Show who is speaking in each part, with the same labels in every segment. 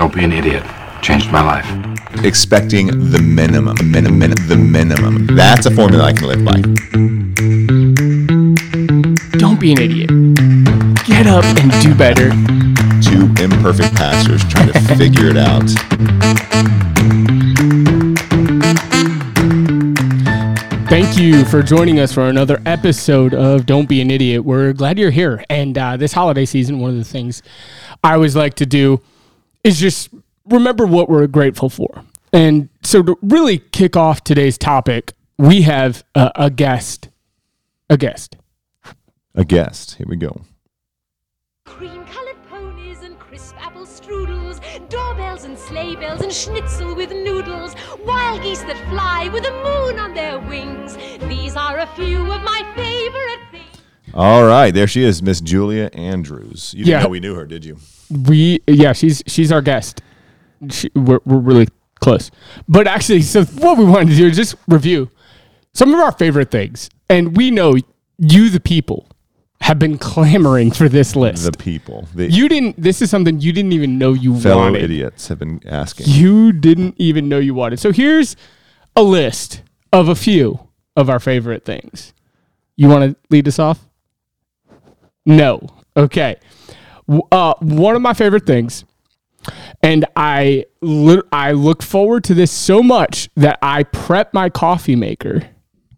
Speaker 1: Don't be an idiot. Changed my life.
Speaker 2: Expecting the minimum, minimum, the minimum. That's a formula I can live by.
Speaker 3: Don't be an idiot. Get up and do better.
Speaker 2: Two imperfect pastors trying to figure it out.
Speaker 3: Thank you for joining us for another episode of Don't Be an Idiot. We're glad you're here. And uh, this holiday season, one of the things I always like to do is just remember what we're grateful for. And so to really kick off today's topic, we have a, a guest. A guest.
Speaker 2: A guest. Here we go.
Speaker 4: Cream colored ponies and crisp apple strudels, doorbells and sleigh bells and schnitzel with noodles, wild geese that fly with the moon on their wings. These are a few of my favorite things.
Speaker 2: All right, there she is, Miss Julia Andrews. You didn't
Speaker 3: Yeah.
Speaker 2: know we knew her, did you?
Speaker 3: We yeah, she's she's our guest. She, we're we're really close. But actually, so what we wanted to do is just review some of our favorite things, and we know you, the people, have been clamoring for this list.
Speaker 2: The people, the
Speaker 3: you didn't. This is something you didn't even know you
Speaker 2: fellow
Speaker 3: wanted.
Speaker 2: idiots have been asking.
Speaker 3: You didn't even know you wanted. So here's a list of a few of our favorite things. You want to lead us off? No. Okay. Uh, one of my favorite things, and I li- I look forward to this so much that I prep my coffee maker.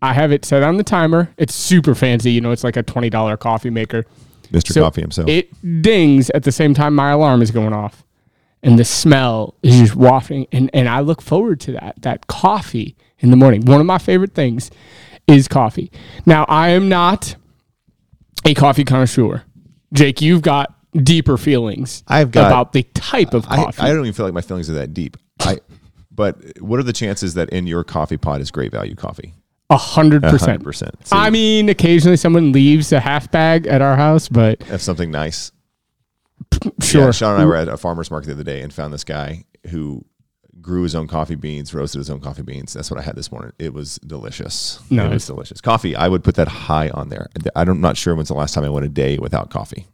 Speaker 3: I have it set on the timer. It's super fancy. You know, it's like a twenty dollar coffee maker.
Speaker 2: Mr.
Speaker 3: So
Speaker 2: Coffee himself.
Speaker 3: It dings at the same time my alarm is going off. And the smell is just wafting. And, and I look forward to that, that coffee in the morning. One of my favorite things is coffee. Now, I am not a coffee connoisseur. Jake, you've got deeper feelings
Speaker 2: I've got-
Speaker 3: about the type of
Speaker 2: I,
Speaker 3: coffee.
Speaker 2: I don't even feel like my feelings are that deep. I, but what are the chances that in your coffee pot is great value coffee?
Speaker 3: A hundred percent.
Speaker 2: percent.
Speaker 3: I mean, occasionally someone leaves a half bag at our house, but
Speaker 2: that's something nice.
Speaker 3: sure.
Speaker 2: Yeah, Sean and I were at a farmer's market the other day and found this guy who grew his own coffee beans, roasted his own coffee beans. That's what I had this morning. It was delicious. It
Speaker 3: Nice.
Speaker 2: was delicious. Coffee, I would put that high on there. I'm not sure when's the last time I went a day without coffee.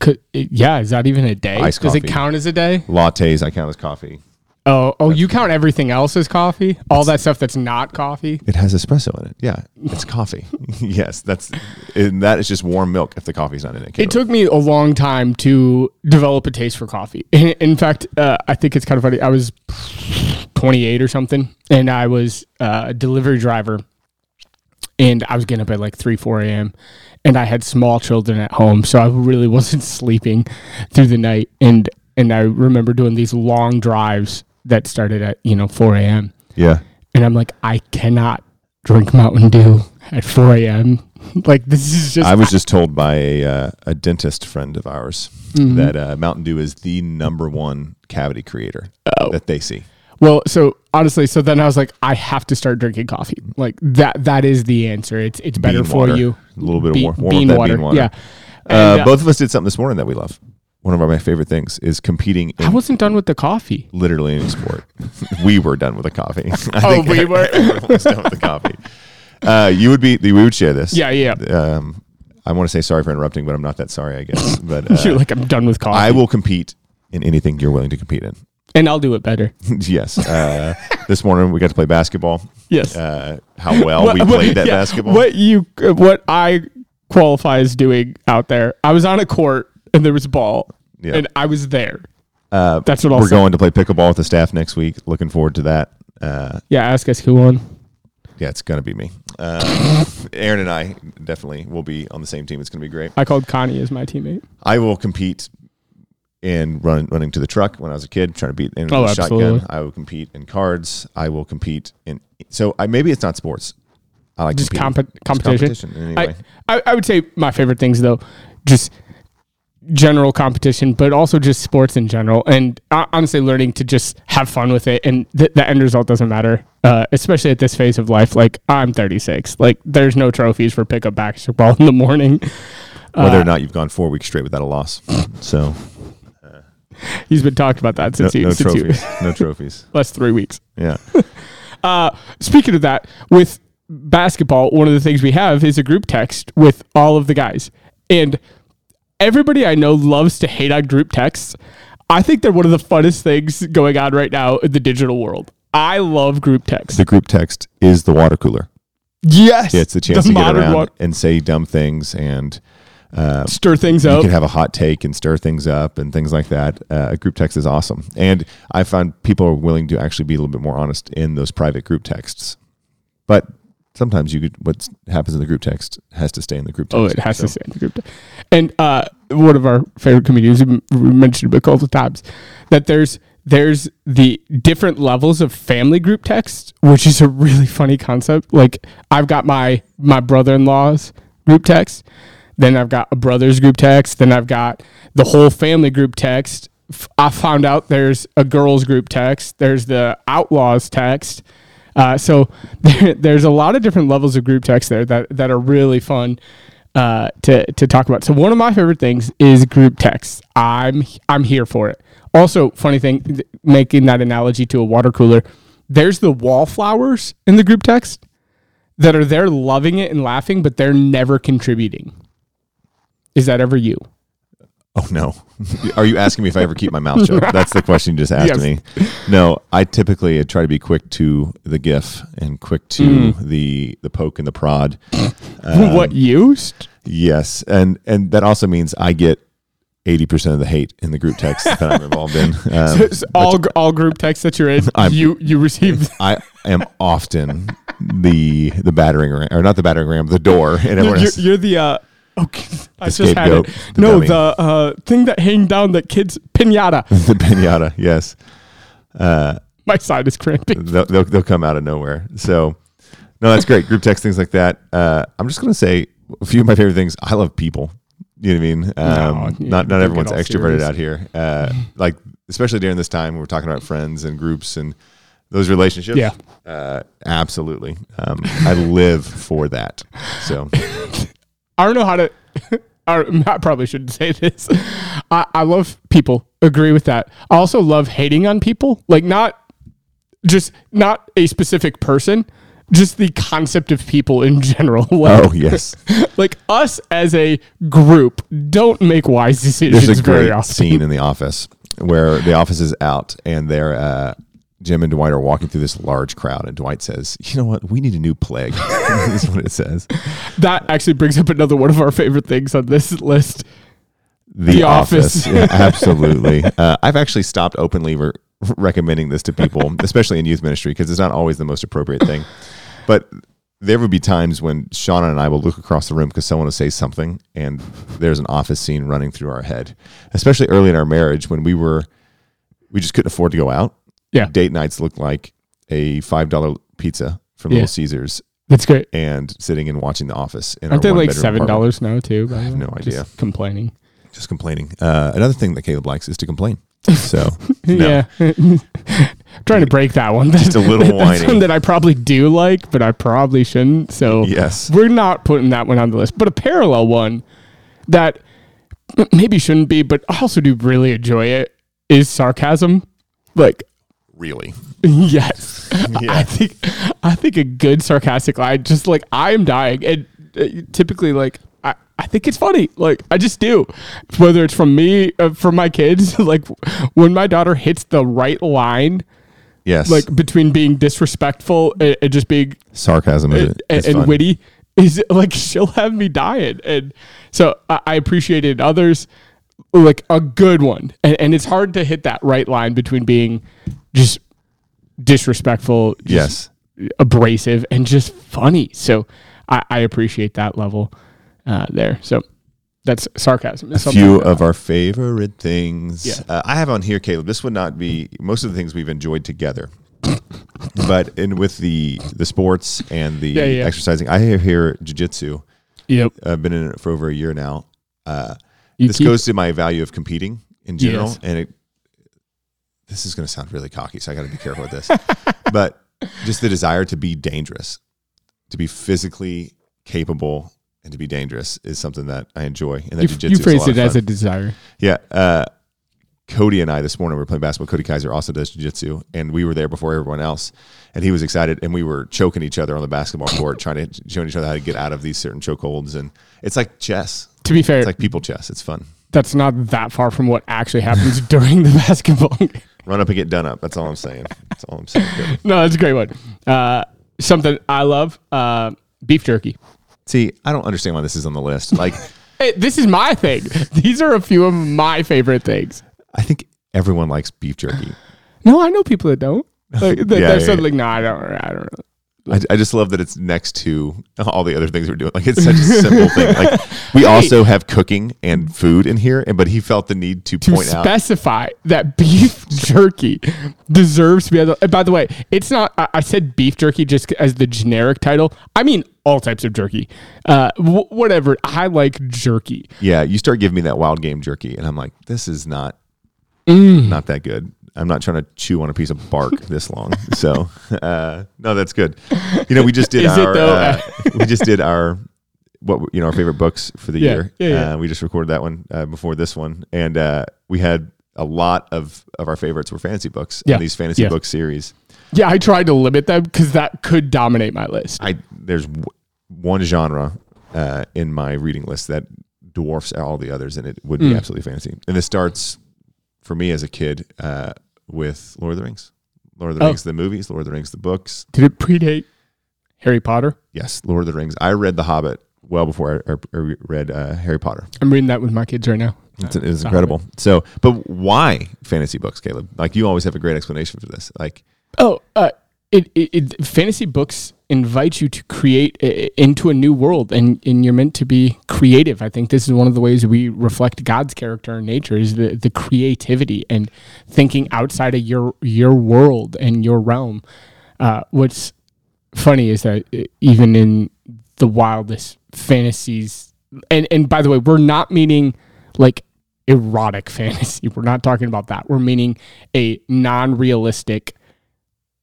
Speaker 3: Could, yeah, is that even a day?
Speaker 2: Iced
Speaker 3: Does it
Speaker 2: coffee.
Speaker 3: count as a day?
Speaker 2: Lattes, I count as coffee.
Speaker 3: Oh, oh, you count everything else as coffee? All that stuff that's not coffee?
Speaker 2: It has espresso in it. Yeah, it's coffee. yes, that's and that is just warm milk if the coffee's not in it.
Speaker 3: It took me a long time to develop a taste for coffee. In, in fact, uh, I think it's kind of funny. I was 28 or something, and I was uh, a delivery driver, and I was getting up at like 3, 4 a.m., and I had small children at home, so I really wasn't sleeping through the night. And and I remember doing these long drives that started at you know 4 a.m.
Speaker 2: yeah.
Speaker 3: and I'm like, I cannot drink Mountain Dew at 4 a.m. Like this is just.
Speaker 2: I was just told by a, uh, a dentist friend of ours
Speaker 3: Mm-hmm.
Speaker 2: that uh, Mountain Dew is the number one cavity creator
Speaker 3: Oh.
Speaker 2: that they see.
Speaker 3: Well, so honestly, so then I was like, I have to start drinking coffee. Like that. That is the answer. It's it's better
Speaker 2: Bean
Speaker 3: for
Speaker 2: water.
Speaker 3: you.
Speaker 2: A little bit of
Speaker 3: Be-
Speaker 2: warm, warm
Speaker 3: bean water.
Speaker 2: bean water.
Speaker 3: Yeah.
Speaker 2: Uh,
Speaker 3: And, uh,
Speaker 2: both of us did something this morning that we love. One of our my favorite things is competing in
Speaker 3: I wasn't done with the coffee.
Speaker 2: literally any sport. we were done with the coffee. I
Speaker 3: Oh,
Speaker 2: think
Speaker 3: we were?
Speaker 2: done with the coffee. Uh, you would be. We would share this.
Speaker 3: Yeah, yeah.
Speaker 2: Um, I want to say sorry for interrupting, but I'm not that sorry. I guess. But uh,
Speaker 3: You're like, I'm done with coffee.
Speaker 2: I will compete in anything you're willing to compete in.
Speaker 3: And I'll do it better.
Speaker 2: yes. Uh, this morning we got to play basketball.
Speaker 3: Yes.
Speaker 2: Uh, how well we played that
Speaker 3: yeah,
Speaker 2: basketball.
Speaker 3: What you, what I qualify as doing out there. I was on a court and there was a ball,
Speaker 2: Yeah.
Speaker 3: and I was there.
Speaker 2: Uh,
Speaker 3: That's what I'll
Speaker 2: we're
Speaker 3: say.
Speaker 2: going to play pickleball with the staff next week. Looking forward to that. Uh,
Speaker 3: Yeah. Ask us who won.
Speaker 2: yeah, it's gonna be me. Uh, Aaron and I definitely will be on the same team. It's gonna be great.
Speaker 3: I called Connie as my teammate.
Speaker 2: I will compete in run, running to the truck when I was a kid, trying to beat in
Speaker 3: Oh,
Speaker 2: the
Speaker 3: absolutely.
Speaker 2: shotgun. I will compete in cards. I will compete in. So I, maybe it's not sports. I like
Speaker 3: Just
Speaker 2: competing.
Speaker 3: compe-
Speaker 2: Just
Speaker 3: competition.
Speaker 2: competition anyway.
Speaker 3: I, I, I would say my favorite things though, just general competition, but also just sports in general, and uh, honestly, learning to just have fun with it, and th- the end result doesn't matter, uh, especially at this phase of life. Like I'm 36, like there's no trophies for pickup basketball in the morning.
Speaker 2: Whether
Speaker 3: uh,
Speaker 2: or not you've gone four weeks straight without a loss. So
Speaker 3: He's been talking about that
Speaker 2: no,
Speaker 3: since he
Speaker 2: no
Speaker 3: since he-
Speaker 2: trophies. no trophies.
Speaker 3: last three weeks.
Speaker 2: Yeah.
Speaker 3: Uh, speaking of that, with basketball, one of the things we have is a group text with all of the guys. And everybody I know loves to hate on group texts. I think they're one of the funnest things going on right now in the digital world. I love group text.
Speaker 2: The group text is the water cooler.
Speaker 3: yes, yeah,
Speaker 2: It's the chance to get around
Speaker 3: one-
Speaker 2: and say dumb things and
Speaker 3: stir things
Speaker 2: you
Speaker 3: up.
Speaker 2: You can have a hot take and stir things up and things like that. Uh, a group text is awesome, and I find people are willing to actually be a little bit more honest in those private group texts. But sometimes you could what happens in the group text has to stay in the group text.
Speaker 3: Oh, it has
Speaker 2: So,
Speaker 3: to stay in the group. text. And uh, one of our favorite comedians, we we mentioned it a couple of times, that there's there's the different levels of family group text, which is a really funny concept. Like I've got my my brother in law's group text, then I've got a brother's group text, then I've got the whole family group text. I found out there's a girls group text, there's the outlaws text. Uh, so there, there's a lot of different levels of group text there that, that are really fun uh, to to talk about. So one of my favorite things is group text. I'm I'm here for it. Also, funny thing, th- making that analogy to a water cooler, there's the wallflowers in the group text that are there loving it and laughing, but they're never contributing. Is that ever you?
Speaker 2: Oh no, are you asking me if I ever keep my mouth shut? That's the question you just asked
Speaker 3: Yes.
Speaker 2: me. No, I typically try to be quick to the GIF and quick to
Speaker 3: Mm.
Speaker 2: the the poke and the prod. Um,
Speaker 3: what used?
Speaker 2: Yes, and and that also means I get eighty percent of the hate in the group text that I'm involved in. Um,
Speaker 3: all gr- all group texts that you're in,
Speaker 2: I'm-
Speaker 3: you you receive.
Speaker 2: I am often the the battering ram, or not the battering ram, the door, and
Speaker 3: You're,
Speaker 2: everyone
Speaker 3: you're,
Speaker 2: has,
Speaker 3: you're the uh, okay. I just had
Speaker 2: scapegoat,
Speaker 3: it.
Speaker 2: the
Speaker 3: No,
Speaker 2: dummy.
Speaker 3: the uh, thing that hang down that kids pinata.
Speaker 2: the pinata. Yes,
Speaker 3: My side is cramping.
Speaker 2: they'll, they'll they'll come out of nowhere. So no, that's great. Group text things like that. Uh, I'm just gonna say a few of my favorite things. I love people. You know what I mean? Um,
Speaker 3: No,
Speaker 2: not not everyone's extroverted
Speaker 3: serious.
Speaker 2: out here. Uh, like especially during this time, when we're talking about friends and groups and those relationships.
Speaker 3: Yeah.
Speaker 2: uh, absolutely. Um, I live for that. So
Speaker 3: I don't know how to. I probably shouldn't say this. I, I love people. Agree with that. I also love hating on people. Like not just not a specific person, just the concept of people in general. Like,
Speaker 2: oh yes.
Speaker 3: like us as a group don't make wise decisions
Speaker 2: There's a
Speaker 3: very
Speaker 2: great
Speaker 3: often.
Speaker 2: scene in The Office where the office is out and they're uh, Jim and Dwight are walking through this large crowd, and Dwight says, "You know what? We need a new plague." is what it says.
Speaker 3: That actually brings up another one of our favorite things on this list.
Speaker 2: The,
Speaker 3: The
Speaker 2: Office,
Speaker 3: Office.
Speaker 2: Yeah, absolutely. Uh, I've actually stopped openly re- recommending this to people, especially in youth ministry, because it's not always the most appropriate thing. But there would be times when Shauna and I will look across the room because someone will say something, and there's an office scene running through our head. Especially early in our marriage, when we were, we just couldn't afford to go out.
Speaker 3: Yeah.
Speaker 2: date nights look like a five dollar pizza from
Speaker 3: Yeah.
Speaker 2: Little Caesars
Speaker 3: That's great.
Speaker 2: and sitting and watching The Office. In
Speaker 3: Aren't they like seven dollars now too? I
Speaker 2: have no idea.
Speaker 3: complaining.
Speaker 2: Just complaining. Uh, another thing that Caleb likes is to complain. So.
Speaker 3: Yeah. Trying to break that one. Just
Speaker 2: a little
Speaker 3: That's
Speaker 2: whiny.
Speaker 3: one that I probably do like, but I probably shouldn't. So
Speaker 2: Yes.
Speaker 3: we're not putting that one on the list. But a parallel one that maybe shouldn't be, but I also do really enjoy it is sarcasm. Like,
Speaker 2: really,
Speaker 3: yes,
Speaker 2: Yeah.
Speaker 3: I think I think a good sarcastic line, just like I am dying, and uh, typically like. I, I think it's funny. Like I just do, whether it's from me, uh, from my kids. Like when my daughter hits the right line,
Speaker 2: yes.
Speaker 3: like between being disrespectful and, and just being
Speaker 2: sarcasm is,
Speaker 3: and,
Speaker 2: is
Speaker 3: and witty is like she'll have me dying and so I, I appreciate it in others like a good one and, and it's hard to hit that right line between being just disrespectful just
Speaker 2: Yes.
Speaker 3: abrasive and just funny so I, I appreciate that level uh, there so that's sarcasm
Speaker 2: A few of our favorite things.
Speaker 3: Yeah.
Speaker 2: Uh, I have on here, Caleb. This would not be most of the things we've enjoyed together, but in with the the sports and the
Speaker 3: Yeah, yeah.
Speaker 2: exercising, I have here jujitsu.
Speaker 3: yep
Speaker 2: I've been in it for over a year now. Uh, this
Speaker 3: keep-
Speaker 2: goes to my value of competing in general,
Speaker 3: Yes.
Speaker 2: and it. This is going to sound really cocky, so I got to be careful with this. but just the desire to be dangerous, to be physically capable, and to be dangerous is something that I enjoy. And that
Speaker 3: you, you phrased it as a desire
Speaker 2: Yeah. Uh, Cody and I this morning we were playing basketball. Cody Kaiser also does jiu-jitsu, and we were there before everyone else. And he was excited, and we were choking each other on the basketball court, trying to showing each other how to get out of these certain chokeholds. And it's like chess.
Speaker 3: to be fair
Speaker 2: It's like people chess. It's fun.
Speaker 3: that's not that far from what actually happens during the basketball.
Speaker 2: Run up and get done up. That's all I'm saying. That's all I'm saying. Good.
Speaker 3: no, that's a great one. Uh, something I love: uh, beef jerky.
Speaker 2: See, I don't understand why this is on the list. Like,
Speaker 3: Hey, this is my thing. These are a few of my favorite things.
Speaker 2: I think everyone likes beef jerky.
Speaker 3: No, I know people that don't. Like,
Speaker 2: Yeah,
Speaker 3: they're
Speaker 2: yeah,
Speaker 3: suddenly, no, I don't. I don't.
Speaker 2: I, I just love that it's next to all the other things we're doing. Like it's such a simple thing. Like we also have cooking and food in here, and but he felt the need to,
Speaker 3: to
Speaker 2: point out.
Speaker 3: specify that beef jerky deserves to be. And by the way, it's not. I, I said beef jerky just as the generic title. I mean all types of jerky. Uh, wh- whatever. I like jerky.
Speaker 2: Yeah, you start giving me that wild game jerky, and I'm like, this is not
Speaker 3: Mm.
Speaker 2: not that good. I'm not trying to chew on a piece of bark this long. So uh, no, that's good. You know, we just did our uh, we just did our what you know our favorite books for the
Speaker 3: Yeah,
Speaker 2: year.
Speaker 3: yeah, yeah.
Speaker 2: Uh, we just recorded that one uh, before this one, and uh, we had a lot of of our favorites were fantasy books.
Speaker 3: Yeah,
Speaker 2: in these fantasy
Speaker 3: yeah.
Speaker 2: book series.
Speaker 3: Yeah, I tried to limit them because that could dominate my list.
Speaker 2: I there's w- one genre uh, in my reading list that dwarfs all the others, and it would be
Speaker 3: Mm.
Speaker 2: absolutely fantasy. And this starts for me as a kid uh, with Lord of the Rings, Lord of the
Speaker 3: Oh.
Speaker 2: Rings, the movies, Lord of the Rings, the books.
Speaker 3: Did it predate Harry Potter?
Speaker 2: Yes, Lord of the Rings. I read The Hobbit well before I, I read uh, Harry Potter.
Speaker 3: I'm reading that with my kids right now.
Speaker 2: It's, it's incredible. So, but why fantasy books, Caleb? Like you always have a great explanation for this. Like,
Speaker 3: Oh, uh, it, it, fantasy books invite you to create uh, into a new world, and and you're meant to be creative. I think this is one of the ways we reflect God's character and nature is the the creativity and thinking outside of your your world and your realm. Uh, what's funny is that uh, even in the wildest fantasies, and and by the way, we're not meaning like erotic fantasy. We're not talking about that. We're meaning a non-realistic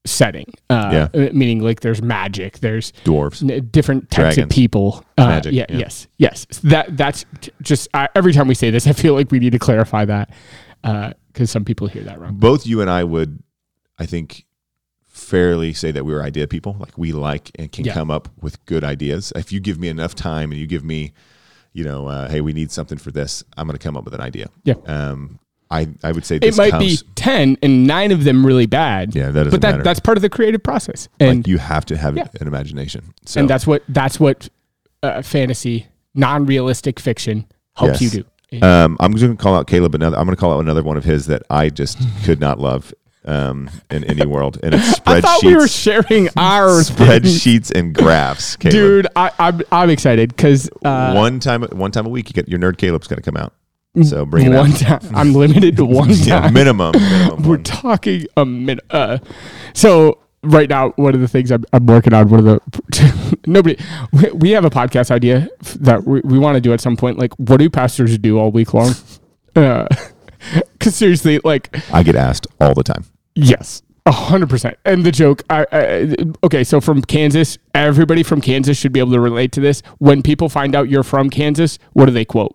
Speaker 3: setting. Uh,
Speaker 2: Yeah.
Speaker 3: uh, Meaning like there's magic, there's
Speaker 2: dwarves.
Speaker 3: n- different types
Speaker 2: Dragons.
Speaker 3: of people. Uh,
Speaker 2: Magic,
Speaker 3: Yeah,
Speaker 2: yeah.
Speaker 3: Yes. Yes. That that's t- just uh, every time we say this, I feel like we need to clarify that because some people hear that wrong.
Speaker 2: both you and I would, I think, fairly say that we are idea people. Like we like and can
Speaker 3: Yeah.
Speaker 2: come up with good ideas. If you give me enough time and you give me, you know, uh, hey, we need something for this, I'm going to come up with an idea.
Speaker 3: Yeah.
Speaker 2: Um, I I would say
Speaker 3: It might
Speaker 2: comes,
Speaker 3: be ten and nine of them really bad.
Speaker 2: Yeah, that doesn't
Speaker 3: but that
Speaker 2: matter.
Speaker 3: that's part of the creative process, and
Speaker 2: like you have to have
Speaker 3: Yeah.
Speaker 2: an imagination. So
Speaker 3: and that's what that's what uh, fantasy, non-realistic fiction helps
Speaker 2: Yes.
Speaker 3: you do.
Speaker 2: Um, I'm going to call out Caleb. Another. I'm going to call out another one of his that I just could not love um, in any world, and it's
Speaker 3: I thought we were sharing our
Speaker 2: spreadsheets and graphs. Caleb.
Speaker 3: dude. I, I'm I'm excited because uh,
Speaker 2: one time, one time a week, you get your nerd Caleb's going to come out. So bring it
Speaker 3: one
Speaker 2: out.
Speaker 3: time I'm limited to one
Speaker 2: Yeah,
Speaker 3: time.
Speaker 2: minimum. minimum
Speaker 3: We're
Speaker 2: one.
Speaker 3: talking a minute. Uh, so right now, one of the things I'm, I'm working on, one of the nobody, we, we have a podcast idea that we, we want to do at some point. Like, what do pastors do all week long? Because seriously, like,
Speaker 2: I get asked all the time.
Speaker 3: yes. A hundred percent. And the joke, I, I, okay, so from Kansas, everybody from Kansas should be able to relate to this. When people find out you're from Kansas, what do they quote?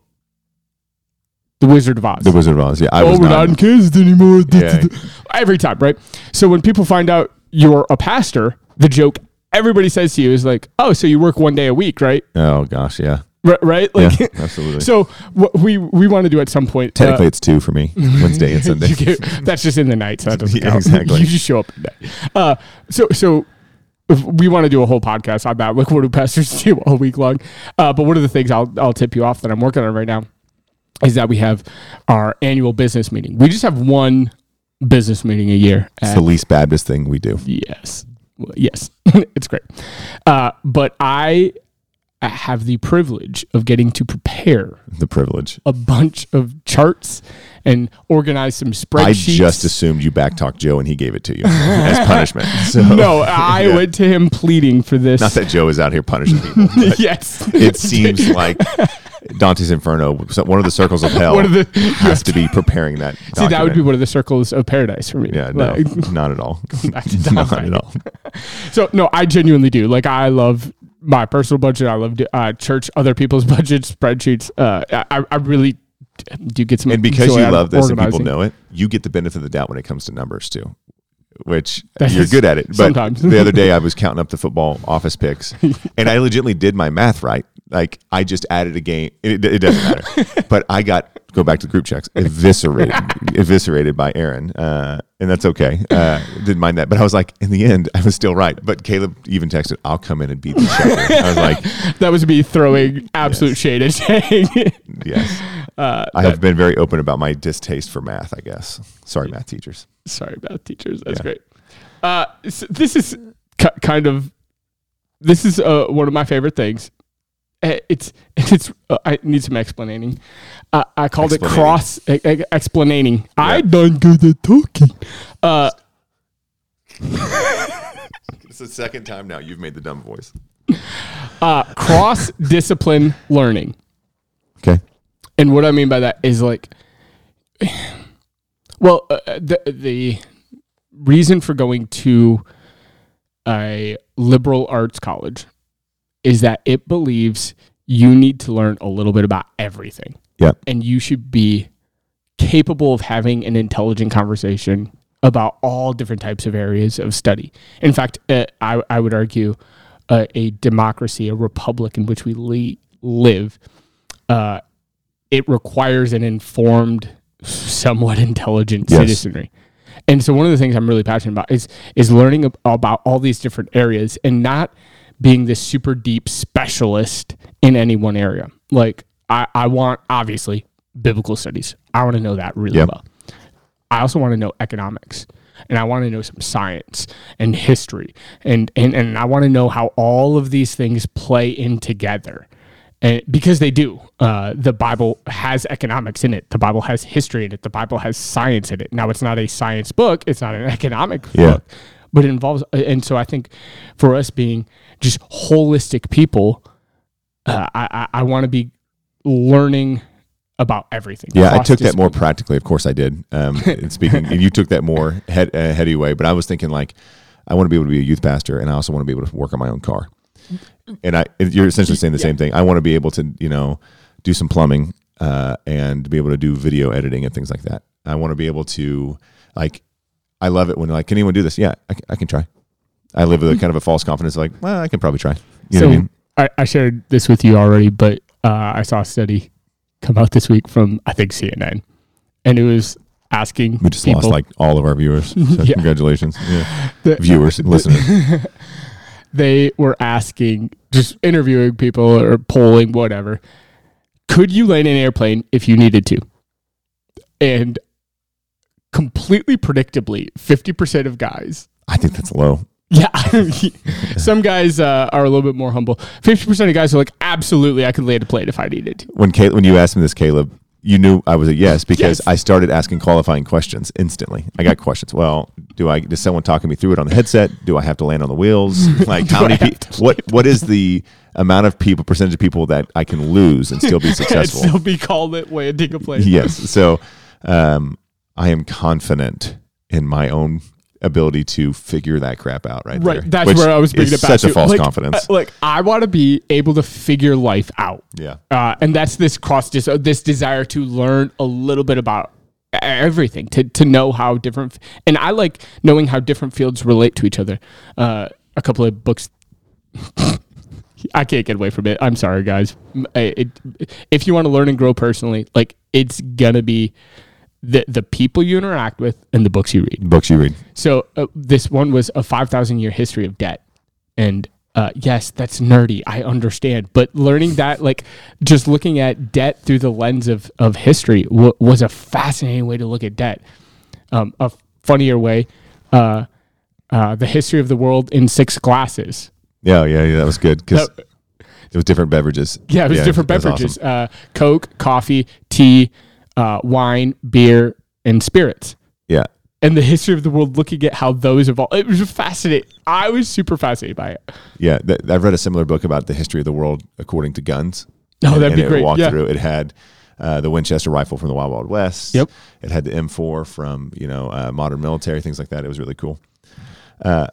Speaker 3: The Wizard of Oz.
Speaker 2: The Wizard of Oz. Yeah, I
Speaker 3: oh,
Speaker 2: was
Speaker 3: we're
Speaker 2: not.
Speaker 3: not in Kansas anymore.
Speaker 2: Yeah.
Speaker 3: Every time, right? So when people find out you're a pastor, the joke everybody says to you is like, "Oh, so you work one day a week, right?"
Speaker 2: oh gosh, yeah,
Speaker 3: R- right? Like,
Speaker 2: yeah, absolutely.
Speaker 3: so what we we want to do at some point. uh,
Speaker 2: Technically, it's two for me, Wednesday and Sunday.
Speaker 3: get- that's just in the night, so that doesn't
Speaker 2: Yeah,
Speaker 3: count.
Speaker 2: exactly.
Speaker 3: You just show up at night. Uh, so so if we want to do a whole podcast on that. Like, what do pastors do all week long? Uh, but one of the things I'll I'll tip you off that I'm working on right now is that we have our annual business meeting. We just have one business meeting a year.
Speaker 2: It's the least Baptist thing we do.
Speaker 3: Yes. Yes. it's great. Uh, but I Uh, have the privilege of getting to prepare
Speaker 2: The privilege.
Speaker 3: a bunch of charts and organize some spreadsheets.
Speaker 2: I just assumed you backtalked Joe and he gave it to you as punishment. So
Speaker 3: no, I
Speaker 2: Yeah.
Speaker 3: went to him pleading for this.
Speaker 2: Not that Joe is out here punishing people.
Speaker 3: yes.
Speaker 2: it seems like Dante's Inferno, one of the circles of hell,
Speaker 3: One of the-
Speaker 2: has to be preparing that.
Speaker 3: See, that would be one of the circles of paradise for me.
Speaker 2: Yeah, no,
Speaker 3: Like,
Speaker 2: not at all. not at all.
Speaker 3: So no, I genuinely do. Like I love my personal budget. I love uh, church, other people's budget spreadsheets. Uh, I, I really do get some.
Speaker 2: And because you love this and people know it, you get the benefit of the doubt when it comes to numbers too. Which you're good at it. But
Speaker 3: sometimes.
Speaker 2: the other day I was counting up the football office picks and I legitimately did my math right. Like I just added a game. It, it doesn't matter. but I got go back to group checks, eviscerated, eviscerated by Aaron, uh, and that's okay. Uh, didn't mind that, but I was like, in the end, I was still right. But Caleb even texted, "I'll come in and beat the checker." I was like,
Speaker 3: That was me throwing absolute
Speaker 2: Yes.
Speaker 3: shade at saying.
Speaker 2: "Yes."
Speaker 3: Uh,
Speaker 2: I have been very open about my distaste for math. I guess. Sorry, math teachers.
Speaker 3: sorry, math teachers. That's
Speaker 2: Yeah.
Speaker 3: great. Uh, s this is ki- kind of this is uh, one of my favorite things. Uh, It's it's uh, I need some explaining. Uh, I called it cross e- e- explaining. I done good at talking. Uh,
Speaker 2: It's the second time now you've made the dumb voice.
Speaker 3: uh, cross discipline learning.
Speaker 2: Okay.
Speaker 3: And what I mean by that is like, well, uh, the the reason for going to a liberal arts college is that it believes you need to learn a little bit about everything,
Speaker 2: Yeah.
Speaker 3: and you should be capable of having an intelligent conversation about all different types of areas of study. In fact, uh, I, I would argue uh, a democracy, a republic in which we le- live, uh, it requires an informed, somewhat intelligent
Speaker 2: Yes.
Speaker 3: citizenry. And so one of the things I'm really passionate about is is learning about all these different areas and not being this super deep specialist in any one area. Like I, I want obviously biblical studies. I want to know that really
Speaker 2: Yep.
Speaker 3: well. I also want to know economics and I want to know some science and history and and, and I want to know how all of these things play in together. And because they do. Uh, the Bible has economics in it. The Bible has history in it. The Bible has science in it. Now it's not a science book, it's not an economic
Speaker 2: Yeah.
Speaker 3: book, but it involves and so I think for us being just holistic people, uh, I, I, I want to be learning about everything.
Speaker 2: Yeah, I took that more practically. Of course, I did. Um, and speaking, and you took that more head, uh, heady way. But I was thinking like, I want to be able to be a youth pastor, and I also want to be able to work on my own car. And I, you're essentially saying the same thing. I want to be able to, you know, do some plumbing uh, and be able to do video editing and things like that. I want to be able to, like, I love it when like, can anyone do this? Yeah, I, I can try. I live with a kind of a false confidence, like, well, I can probably try. You know
Speaker 3: so
Speaker 2: what I mean?
Speaker 3: I, I shared this with you already, but uh, I saw a study come out this week from I think CNN, and it was asking
Speaker 2: We just
Speaker 3: people,
Speaker 2: lost like all of our viewers. So
Speaker 3: Yeah.
Speaker 2: congratulations, yeah.
Speaker 3: the-
Speaker 2: viewers, listeners.
Speaker 3: they were asking, just interviewing people or polling, whatever. Could you land an airplane if you needed to? And completely predictably, fifty percent of guys
Speaker 2: I think that's low.
Speaker 3: Yeah, some guys uh, are a little bit more humble. Fifty percent of guys are like, absolutely, I could land a plane if I needed to.
Speaker 2: when Caleb, when you asked me this, Caleb, you knew I was a yes because
Speaker 3: Yes.
Speaker 2: I started asking qualifying questions instantly. I got questions. Well, do I? Does someone talking me through it on the headset? Do I have to land on the wheels? Like how many? people? What What is the amount of people, percentage of people that I can lose and still be successful?
Speaker 3: still be called it landing a plane.
Speaker 2: yes. So, um, I am confident in my own ability to figure that crap out right,
Speaker 3: Right,
Speaker 2: there.
Speaker 3: that's where I was bringing it back
Speaker 2: Such a false
Speaker 3: Like,
Speaker 2: confidence.
Speaker 3: uh, like I want to be able to figure life out.
Speaker 2: yeah.
Speaker 3: uh, and that's this cross dis- uh, this desire to learn a little bit about everything to to know how different and I like knowing how different fields relate to each other. Uh, a couple of books. I can't get away from it. I'm sorry, guys. M- I- it- if you want to learn and grow personally, like it's gonna be the the people you interact with and the books you read.
Speaker 2: Books you read.
Speaker 3: So uh, this one was a five thousand year history of debt, and uh, yes, that's nerdy. I understand, but learning that, like, just looking at debt through the lens of of history, w- was a fascinating way to look at debt. Um, a funnier way, uh, uh, the history of the world in six glasses.
Speaker 2: Yeah, yeah, yeah. That was good because it was different beverages.
Speaker 3: Yeah, it was different
Speaker 2: that was
Speaker 3: beverages:
Speaker 2: awesome.
Speaker 3: uh, Coke, coffee, tea, uh, wine, beer, and spirits.
Speaker 2: Yeah.
Speaker 3: And the history of the world, looking at how those evolved, it was fascinating. I was super fascinated by it.
Speaker 2: Yeah, th- I've read a similar book about the history of the world according to guns.
Speaker 3: Oh,
Speaker 2: And-
Speaker 3: that'd be
Speaker 2: it
Speaker 3: great.
Speaker 2: Walked
Speaker 3: Yeah.
Speaker 2: through. It had uh, the Winchester rifle from the Wild Wild West.
Speaker 3: Yep.
Speaker 2: It had the M4 from you know uh, modern military things like that. It was really cool. Uh,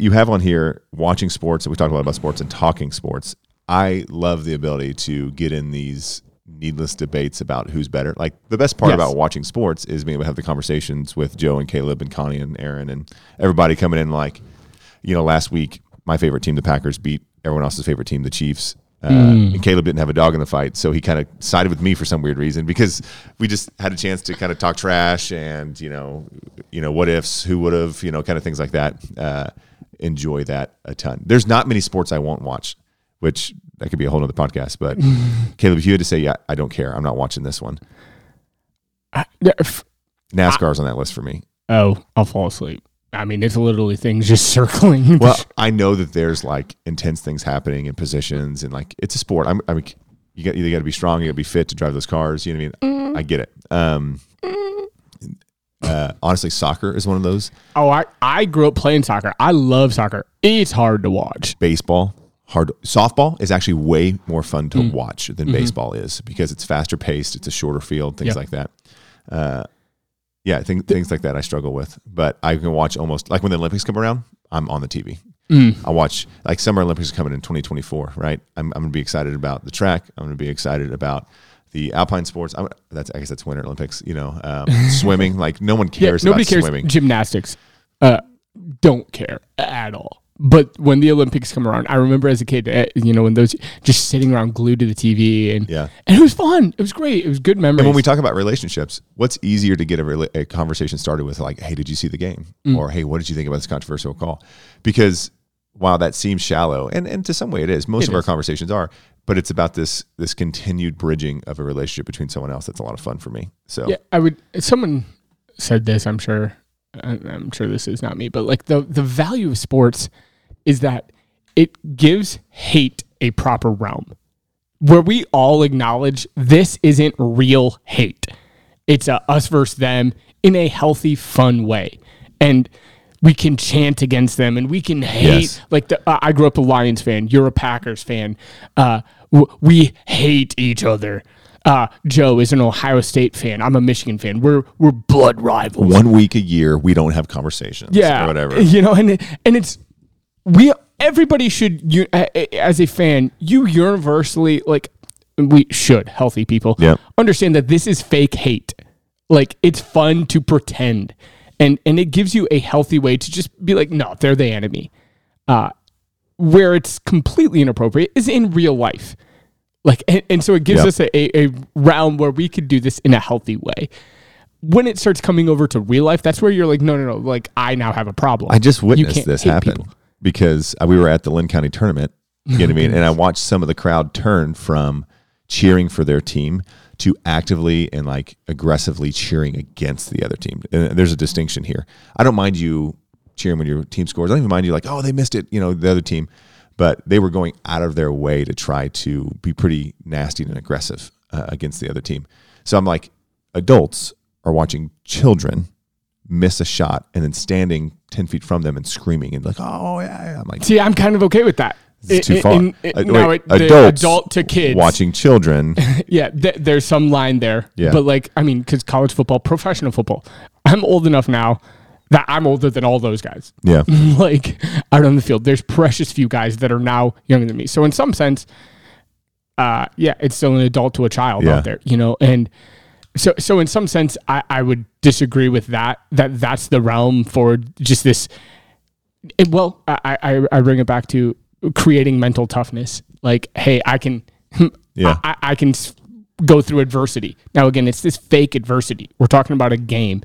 Speaker 2: you have on here watching sports. We talked a lot about sports and talking sports. I love the ability to get in these needless debates about who's better. Like the best part
Speaker 3: Yes.
Speaker 2: about watching sports is being able to have the conversations with Joe and Caleb and Connie and Aaron and everybody coming in like, you know, last week my favorite team, the Packers, beat everyone else's favorite team, the Chiefs. Uh, And Caleb didn't have a dog in the fight, so he kind of sided with me for some weird reason because we just had a chance to kind of talk trash and you know, you know, what ifs, who would have, you know, kind of things like that. Uh, enjoy that a ton. There's not many sports I won't watch, which that could be a whole other podcast. But Caleb, if you had to say, yeah, I don't care, I'm not watching this one.
Speaker 3: I- there- f-
Speaker 2: NASCAR's on that list for me.
Speaker 3: oh, I'll fall asleep. I mean, it's literally things just circling.
Speaker 2: Well, I know that there's like intense things happening in positions, and like it's a sport. I'm, I mean, you got you got to be strong, you got to be fit to drive those cars. You know what I mean? I get it. Um, uh, honestly, soccer is one of those.
Speaker 3: oh, I, I grew up playing soccer. I love soccer. It's hard to watch.
Speaker 2: Baseball, hard. Softball is actually way more fun to watch than baseball is because it's faster paced. It's a shorter field, things
Speaker 3: Yeah.
Speaker 2: like that. Uh, yeah, think, things like that I struggle with, but I can watch almost like when the Olympics come around. I'm on the TV. I watch like Summer Olympics are coming in 2024, right? I'm, I'm going to be excited about the track. I'm going to be excited about the alpine sports. I'm, that's I guess that's Winter Olympics. You know, um, swimming. Like no one
Speaker 3: Yeah,
Speaker 2: cares
Speaker 3: nobody
Speaker 2: about
Speaker 3: cares.
Speaker 2: swimming.
Speaker 3: Gymnastics, uh, don't care at all. But when the Olympics come around, I remember as a kid, uh, you know, when those just sitting around glued to the TV, and
Speaker 2: Yeah.
Speaker 3: and it was fun. It was great. It was good memories.
Speaker 2: And when we talk about relationships, what's easier to get a, rela- a conversation started with, like, "Hey, did you see the game?" or "Hey, what did you think about this controversial call?" Because while that seems shallow, and and to some way it is, most
Speaker 3: It
Speaker 2: of our conversations are, but it's about this this continued bridging of a relationship between someone else. That's a lot of fun for me. So
Speaker 3: Yeah, I would. Someone said this. I'm sure. I'm sure this is not me, but like the the value of sports is that it gives hate a proper realm, where we all acknowledge this isn't real hate. It's a us versus them in a healthy, fun way, and we can chant against them and we can hate.
Speaker 2: Yes.
Speaker 3: Like the, uh, I grew up a Lions fan. You're a Packers fan. Uh, w- we hate each other. Uh, Joe is an Ohio State fan. I'm a Michigan fan. We're we're blood rivals.
Speaker 2: one week a year, we don't have conversations.
Speaker 3: yeah,
Speaker 2: or whatever.
Speaker 3: You know, and it- and it's we everybody should you as a fan you universally like we should healthy people
Speaker 2: Yeah.
Speaker 3: understand that this is fake hate. Like it's fun to pretend, and and it gives you a healthy way to just be like, no, they're the enemy. Uh, where it's completely inappropriate is in real life. Like, and, and so it gives
Speaker 2: Yep.
Speaker 3: us a, a, a realm where we could do this in a healthy way. When it starts coming over to real life, that's where you're like, no, no, no. Like, I now have a problem.
Speaker 2: I just witnessed this happen
Speaker 3: people.
Speaker 2: Because uh, we were at the Lynn County tournament. You know what I mean? And I watched some of the crowd turn from cheering for their team to actively and like aggressively cheering against the other team. And there's a distinction here. I don't mind you cheering when your team scores. I don't even mind you like, oh, they missed it, you know, the other team. But they were going out of their way to try to be pretty nasty and aggressive uh, against the other team. So I'm like, adults are watching children miss a shot and then standing 10 feet from them and screaming and like, oh, yeah. yeah." I'm like,
Speaker 3: See, I'm kind of okay with that.
Speaker 2: it's too far.
Speaker 3: in-
Speaker 2: Uh,
Speaker 3: now,
Speaker 2: wait,
Speaker 3: it-
Speaker 2: adults
Speaker 3: adult to kids.
Speaker 2: watching children.
Speaker 3: Yeah, th- there's some line there.
Speaker 2: Yeah.
Speaker 3: But like, I mean, because college football, professional football, I'm old enough now that I'm older than all those guys.
Speaker 2: yeah.
Speaker 3: like out on the field, there's precious few guys that are now younger than me. So in some sense, uh, yeah, it's still an adult to a child
Speaker 2: Yeah.
Speaker 3: out there, you know, and so so in some sense, I, I would disagree with that. That that's the realm for just this. It, well, I, I I bring it back to creating mental toughness. Like, hey, I can,
Speaker 2: Yeah.
Speaker 3: I, I can go through adversity. Now, again, it's this fake adversity. We're talking about a game,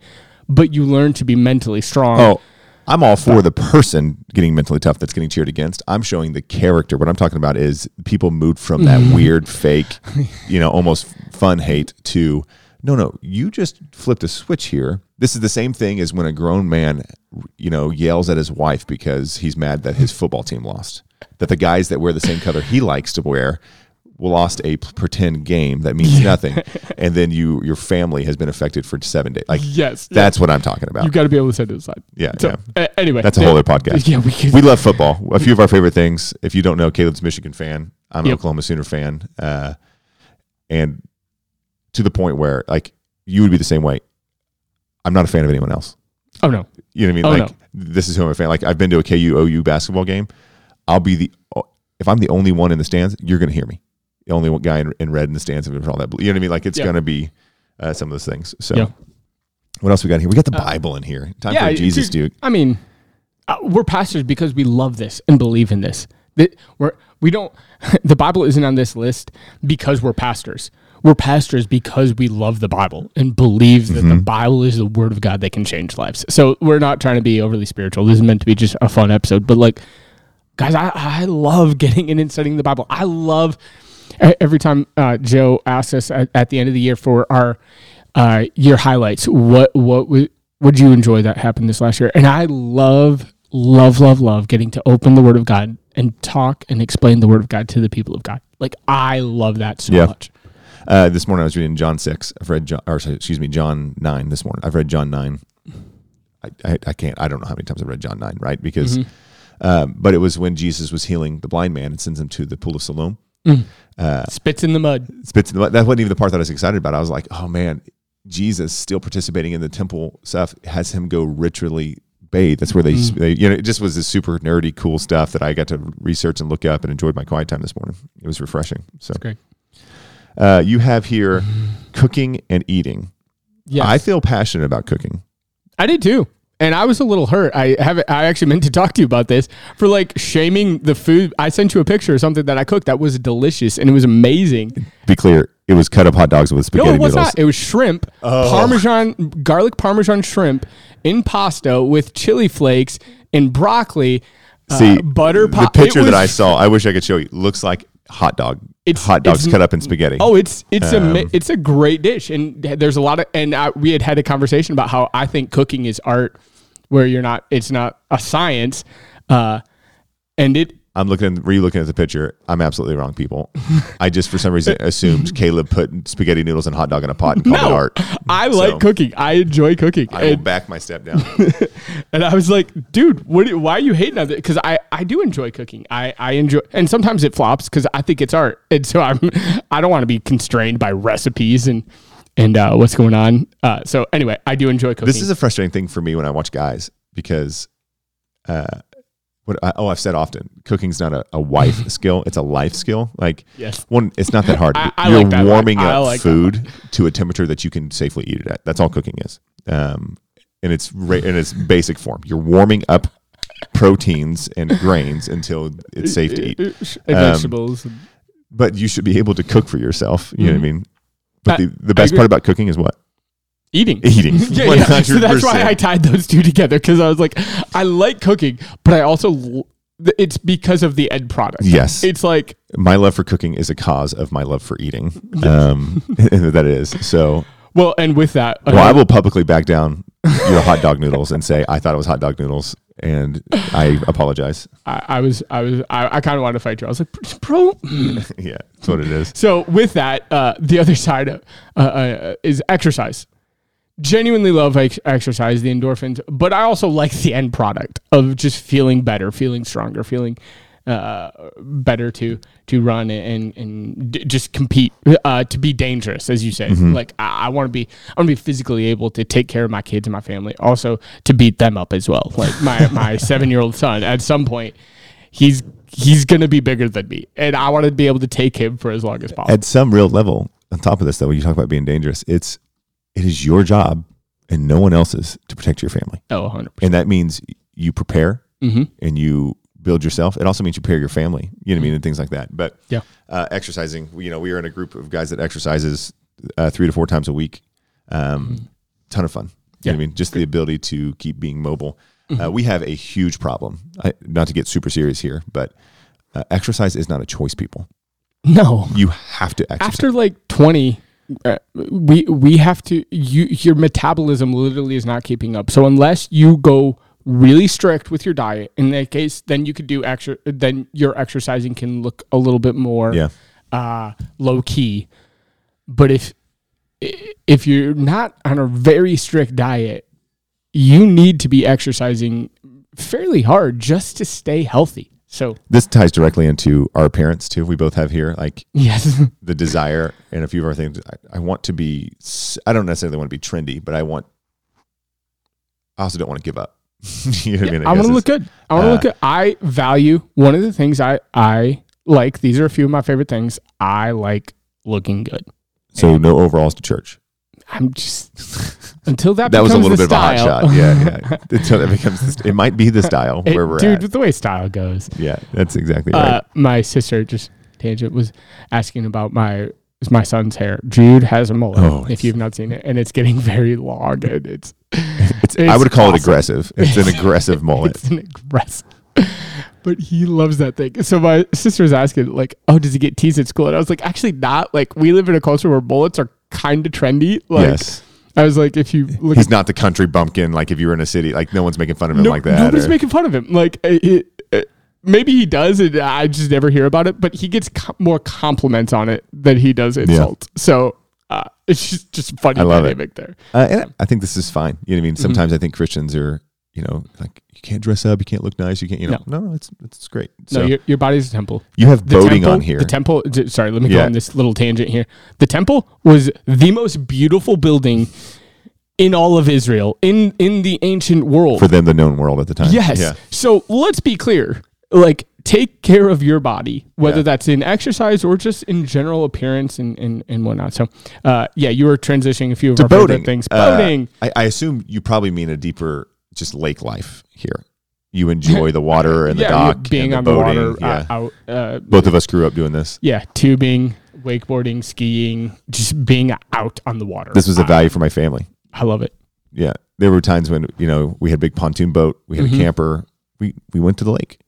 Speaker 3: but you learn to be mentally strong.
Speaker 2: Oh, I'm all for the person getting mentally tough that's getting cheered against. I'm showing the character. What I'm talking about is people moved from that mm-hmm. weird, fake, you know, almost fun hate to no, no, you just flipped a switch here. This is the same thing as when a grown man, you know, yells at his wife because he's mad that his football team lost. That the guys that wear the same color he likes to wear lost a pretend game that means nothing, and then you your family has been affected for seven days. Like
Speaker 3: Yes,
Speaker 2: that's what I'm talking about.
Speaker 3: you got to be able to set it aside.
Speaker 2: Yeah,
Speaker 3: So,
Speaker 2: yeah.
Speaker 3: uh, anyway,
Speaker 2: That's a whole other podcast.
Speaker 3: Yeah, we could.
Speaker 2: We love football. A few of our favorite things. If you don't know, Caleb's Michigan fan. I'm an Oklahoma Sooner fan, uh, and to the point where like you would be the same way. I'm not a fan of anyone else.
Speaker 3: oh no,
Speaker 2: You know what I mean?
Speaker 3: Oh,
Speaker 2: like
Speaker 3: no.
Speaker 2: this is who I'm a fan. Like I've been to a KU OU basketball game. I'll be the if I'm the only one in the stands, you're going to hear me. The only one guy in, in red in the stands and all that. You know what I mean? Like it's
Speaker 3: Yeah.
Speaker 2: going to be uh, some of those things. So
Speaker 3: Yeah.
Speaker 2: what else we got here? We got the Bible in here. Time for Jesus, dude.
Speaker 3: I mean, uh, we're pastors because we love this and believe in this. That we're We don't. The Bible isn't on this list because we're pastors. We're pastors because we love the Bible and believe that the Bible is the Word of God that can change lives. So we're not trying to be overly spiritual. This is meant to be just a fun episode. But like, guys, I, I love getting in and studying the Bible. I love every time uh, Joe asks us at, at the end of the year for our uh, year highlights. What what would would you enjoy that happened this last year? And I love love love love getting to open the Word of God and talk and explain the Word of God to the people of God. Like I love that so
Speaker 2: Yeah.
Speaker 3: much.
Speaker 2: Uh, this morning I was reading John six. I've read John, or excuse me, John nine. This morning I've read John nine. I, I, I can't. I don't know how many times I've read John nine. Right, because, um, but it was when Jesus was healing the blind man and sends him to the pool of Siloam.
Speaker 3: Spits in the mud.
Speaker 2: Spits in the, mud. that wasn't even the part that I was excited about. I was like, oh man, Jesus still participating in the temple stuff has him go ritually bathe. That's where they, they, you know, it just was this super nerdy, cool stuff that I got to research and look up and enjoyed my quiet time this morning. It was refreshing. So
Speaker 3: Great.
Speaker 2: Uh, you have here cooking and eating.
Speaker 3: Yes.
Speaker 2: I feel passionate about cooking.
Speaker 3: I did too. And I was a little hurt. I have I actually meant to talk to you about this for like shaming the food. I sent you a picture of something that I cooked that was delicious and it was amazing.
Speaker 2: Be clear, it was cut up hot dogs with spaghetti
Speaker 3: No, it was
Speaker 2: noodles.
Speaker 3: not. It was shrimp, parmesan, garlic parmesan shrimp in pasta with chili flakes and broccoli. uh,
Speaker 2: See,
Speaker 3: butter
Speaker 2: The picture that I saw, I wish I could show you. Looks like hot dog.
Speaker 3: It's-
Speaker 2: hot dogs
Speaker 3: it's-
Speaker 2: cut up in spaghetti.
Speaker 3: Oh, it's it's a
Speaker 2: Um,
Speaker 3: mi- it's a great dish, and there's a lot of and I, we had had a conversation about how I think cooking is art, where you're not it's not a science, uh, and it
Speaker 2: I'm looking, re looking at the picture. I'm absolutely wrong, people. I just, for some reason, assumed Caleb put spaghetti noodles and hot dog in a pot and called it art.
Speaker 3: I
Speaker 2: So,
Speaker 3: like cooking. I enjoy cooking,
Speaker 2: I will
Speaker 3: and,
Speaker 2: back my step down.
Speaker 3: and I was like, dude, what? do- Why are you hating on it? Because I I do enjoy cooking. I I enjoy, and sometimes it flops because I think it's art, and so I'm I don't want to be constrained by recipes and and uh, what's going on. Uh, so anyway, I do enjoy cooking.
Speaker 2: this is a frustrating thing for me when I watch guys because, uh, what I, oh, I've said often, cooking's not a, a wife skill; it's a life skill. Like,
Speaker 3: Yes.
Speaker 2: one, it's not that hard.
Speaker 3: I- I
Speaker 2: You're
Speaker 3: like
Speaker 2: warming up
Speaker 3: like
Speaker 2: food to a temperature that you can safely eat it at. That's all cooking is, um, and it's ra- in its basic form. You're warming up proteins and grains until it's safe to eat. Um,
Speaker 3: vegetables.
Speaker 2: But you should be able to cook for yourself. You know what I mean? But
Speaker 3: I-
Speaker 2: the, the best part about cooking is what
Speaker 3: eating.
Speaker 2: eating.
Speaker 3: yeah, yeah. So that's why I tied those two together because I was like, I like cooking, but I also it's because of the end product.
Speaker 2: Yes.
Speaker 3: it's like
Speaker 2: my love for cooking is a cause of my love for eating. Um, that is so.
Speaker 3: well, and with that,
Speaker 2: Well, I will publicly back down your hot dog noodles and say I thought it was hot dog noodles, and I apologize.
Speaker 3: I, I was, I was, I, I kind of wanted to fight you. I was like, bro.
Speaker 2: yeah, that's what it is.
Speaker 3: so with that, uh, the other side uh, uh, is exercise. Genuinely love ex- exercise, the endorphins, but I also like the end product of just feeling better, feeling stronger, feeling uh, better to to run and and d- just compete, uh, to be dangerous, as you say. Like I, I want to be, I want to be physically able to take care of my kids and my family, also to beat them up as well. Like my my seven year old son, at some point, he's he's gonna be bigger than me, and I want to be able to take him for as long as possible.
Speaker 2: At some real level, on top of this, though, when you talk about being dangerous, it's it is your job and no one else's to protect your family,
Speaker 3: Oh, 100 percent.
Speaker 2: and that means you prepare
Speaker 3: Mm-hmm.
Speaker 2: and you build yourself. It also means you prepare your family. You know what I mean, and things like that. But
Speaker 3: Yeah.
Speaker 2: uh, exercising. You know, we are in a group of guys that exercises uh, three to four times a week. Um, Ton of fun. You know what
Speaker 3: Mm-hmm. Yeah. Mm-hmm.
Speaker 2: I mean, just the ability to keep being mobile. Uh, we have a huge problem. I, not to get super serious here, but uh, exercise is not a choice. People,
Speaker 3: No,
Speaker 2: you have to exercise.
Speaker 3: after like 20 uh, we we have to you your metabolism literally is not keeping up. So unless you go really strict with your diet in that case then you could do extra then your exercising can look a little bit more
Speaker 2: yeah,
Speaker 3: uh low key but if if you're not on a very strict diet you need to be exercising fairly hard just to stay healthy so
Speaker 2: this ties directly into our parents too. We both have here like
Speaker 3: yes
Speaker 2: the desire and a few of our things. I, I want to be. I don't necessarily want to be trendy, but I want. I also don't want to give up. you know what I mean?
Speaker 3: I want to look good. I want to
Speaker 2: uh,
Speaker 3: look good. I value one of the things I I like. These are a few of my favorite things. I like looking good.
Speaker 2: So no overalls to church.
Speaker 3: I'm just until that
Speaker 2: That was a
Speaker 3: becomes
Speaker 2: little
Speaker 3: the
Speaker 2: bit of a hot
Speaker 3: style.
Speaker 2: shot. Yeah, yeah. Until that becomes, the st- it might be the style
Speaker 3: It-
Speaker 2: where we're
Speaker 3: dude,
Speaker 2: at.
Speaker 3: with the way style goes.
Speaker 2: Yeah, that's exactly
Speaker 3: Uh,
Speaker 2: right.
Speaker 3: my sister just tangent was asking about my my son's hair. Jude has a mullet.
Speaker 2: Oh,
Speaker 3: if you've not seen it, and it's getting very long, and it's
Speaker 2: It's,
Speaker 3: it's
Speaker 2: I would call it aggressive. It's an aggressive mullet.
Speaker 3: it's an aggressive. But he loves that thing. So my sister was asking, like, "Oh, does he get teased at school?" And I was like, "Actually, not. Like, we live in a culture where bullets are kind of trendy. Like,
Speaker 2: yes.
Speaker 3: I was like, if you look,
Speaker 2: He's not the country bumpkin like if you were in a city. Like no one's making fun of him
Speaker 3: no-
Speaker 2: like that.
Speaker 3: nobody's
Speaker 2: or-
Speaker 3: making fun of him. Like, uh, it, uh, maybe he does, and I just never hear about it. But he gets co- more compliments on it than he does insults. So uh, it's just just funny
Speaker 2: I love it.
Speaker 3: dynamic there.
Speaker 2: Uh, and I think this is fine. You know what I
Speaker 3: Mm-hmm.
Speaker 2: mean? Sometimes I think Christians are, you know, like you can't dress up, you can't look nice, you can't, you know. No, no, it's it's great. So
Speaker 3: no, your, your body's a temple.
Speaker 2: you have
Speaker 3: The
Speaker 2: boating
Speaker 3: temple,
Speaker 2: on here.
Speaker 3: The temple. Sorry, let me go
Speaker 2: Yeah.
Speaker 3: on this little tangent here. The temple was the most beautiful building in all of Israel in in the ancient world.
Speaker 2: for them, the known world at the time.
Speaker 3: Yes.
Speaker 2: Yeah.
Speaker 3: So let's be clear. Like, take care of your body, whether
Speaker 2: Yeah.
Speaker 3: that's in exercise or just in general appearance and, and, and whatnot. So, uh, yeah, you were transitioning a few of
Speaker 2: To
Speaker 3: our
Speaker 2: boating.
Speaker 3: things.
Speaker 2: uh,
Speaker 3: Boating.
Speaker 2: I, I assume you probably mean a deeper, just lake life here. You enjoy the water and the
Speaker 3: yeah,
Speaker 2: dock,
Speaker 3: being
Speaker 2: and the
Speaker 3: on
Speaker 2: boating.
Speaker 3: the water.
Speaker 2: yeah.
Speaker 3: Uh, out. Uh,
Speaker 2: Both of us grew up doing this.
Speaker 3: yeah, tubing, wakeboarding, skiing, just being out on the water.
Speaker 2: This was a value for my family.
Speaker 3: I love it.
Speaker 2: Yeah, there were times when you know we had a big pontoon boat, we had
Speaker 3: Mhm.
Speaker 2: a camper, we we went to the lake.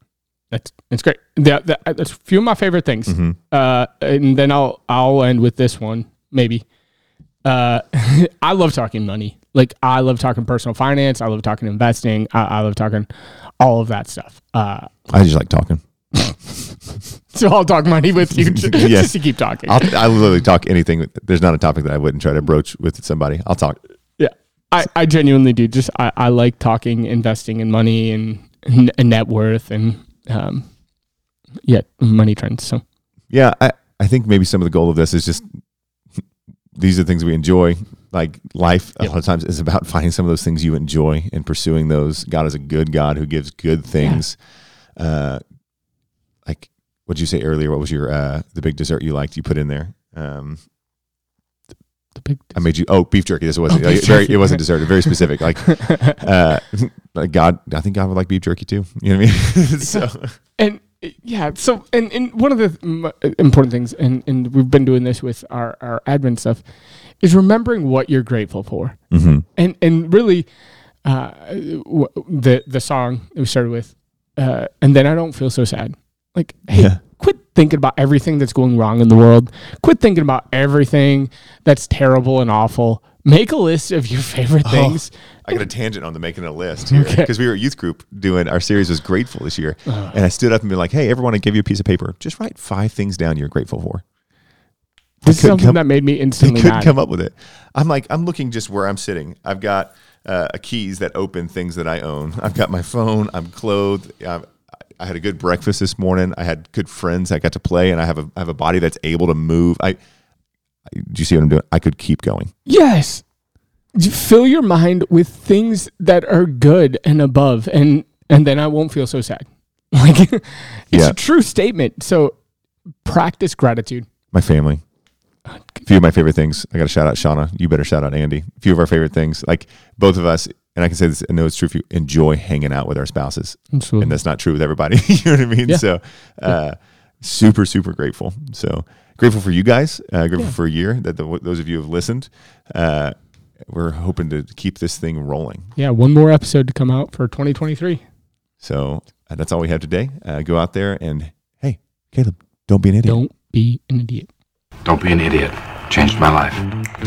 Speaker 3: That's it's great. That, that, that's a few of my favorite things.
Speaker 2: Mm-hmm.
Speaker 3: Uh, and then I'll I'll end with this one maybe. Uh, I love talking money. Like I love talking personal finance. I love talking investing. I, I love talking all of that stuff. Uh,
Speaker 2: I just like talking.
Speaker 3: so I'll talk money with you just,
Speaker 2: Yes.
Speaker 3: just to keep talking.
Speaker 2: I'll, I literally talk anything. There's not a topic that I wouldn't try to broach with somebody. I'll talk.
Speaker 3: yeah, I, I genuinely do. Just I, I like talking investing and money and, and net worth and um, yeah, money trends. So
Speaker 2: Yeah, I, I think maybe some of the goal of this is just these are things we enjoy. Like life, a lot of times is about finding some of those things you enjoy and pursuing those. God is a good God who gives good things. Uh, like what did you say earlier? What was your uh, the big dessert you liked? You put in there. Um,
Speaker 3: the big
Speaker 2: I made you. Oh, beef jerky. This wasn't
Speaker 3: Oh,
Speaker 2: like, very. It wasn't dessert. Very specific. Like, uh, like God. I think God would like beef jerky too. You know what I mean? so
Speaker 3: and yeah so and, and one of the m- important things and, and we've been doing this with our, our admin stuff is remembering what you're grateful for
Speaker 2: mhm.
Speaker 3: and and really uh, w- the the song that we started with uh, and then i don't feel so sad like hey
Speaker 2: Yeah.
Speaker 3: quit thinking about everything that's going wrong in the world quit thinking about everything that's terrible and awful make a list of your favorite things
Speaker 2: I got a tangent on the making a list here
Speaker 3: Okay.
Speaker 2: because we were a youth group doing our series was grateful this year, and I stood up and be like, "Hey, everyone, I give you a piece of paper. Just write five things down you're grateful for."
Speaker 3: this is something
Speaker 2: come-
Speaker 3: that made me
Speaker 2: They
Speaker 3: instantly
Speaker 2: couldn't come up with it. I'm like, I'm looking just where I'm sitting. I've got uh, keys that open things that I own. I've got my phone. I'm clothed. i I had a good breakfast this morning. I had good friends. I got to play, and I have a I have a body that's able to move. I do you see what I'm doing? I could keep going.
Speaker 3: Yes. Fill your mind with things that are good and above, and and then I won't feel so sad. Like it's
Speaker 2: Yeah.
Speaker 3: a true statement. So practice gratitude.
Speaker 2: My family. A few of my favorite things. I got to shout out Shauna. You better shout out Andy. A few of our favorite things. Like both of us, and I can say this, I know it's true for you, enjoy hanging out with our spouses. And that's not true with everybody. you know what I mean?
Speaker 3: Yeah.
Speaker 2: So, uh, super, super grateful. So, grateful for you guys. Uh, grateful
Speaker 3: Yeah.
Speaker 2: for a year that the, those of you have listened. Uh, we're hoping to keep this thing rolling.
Speaker 3: Yeah, one more episode to come out for 2023.
Speaker 2: So, uh, that's all we have today. Uh, go out there and, hey, Caleb, don't be an idiot.
Speaker 3: Don't be an idiot.
Speaker 1: Don't be an idiot. Changed my life.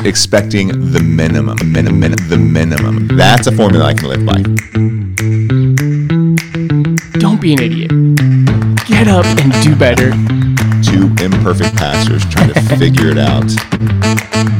Speaker 2: expecting the minimum, the minimum, the minimum. That's a formula I can live by.
Speaker 3: Don't be an idiot. Get up and do better
Speaker 2: two imperfect pastors trying to figure it out.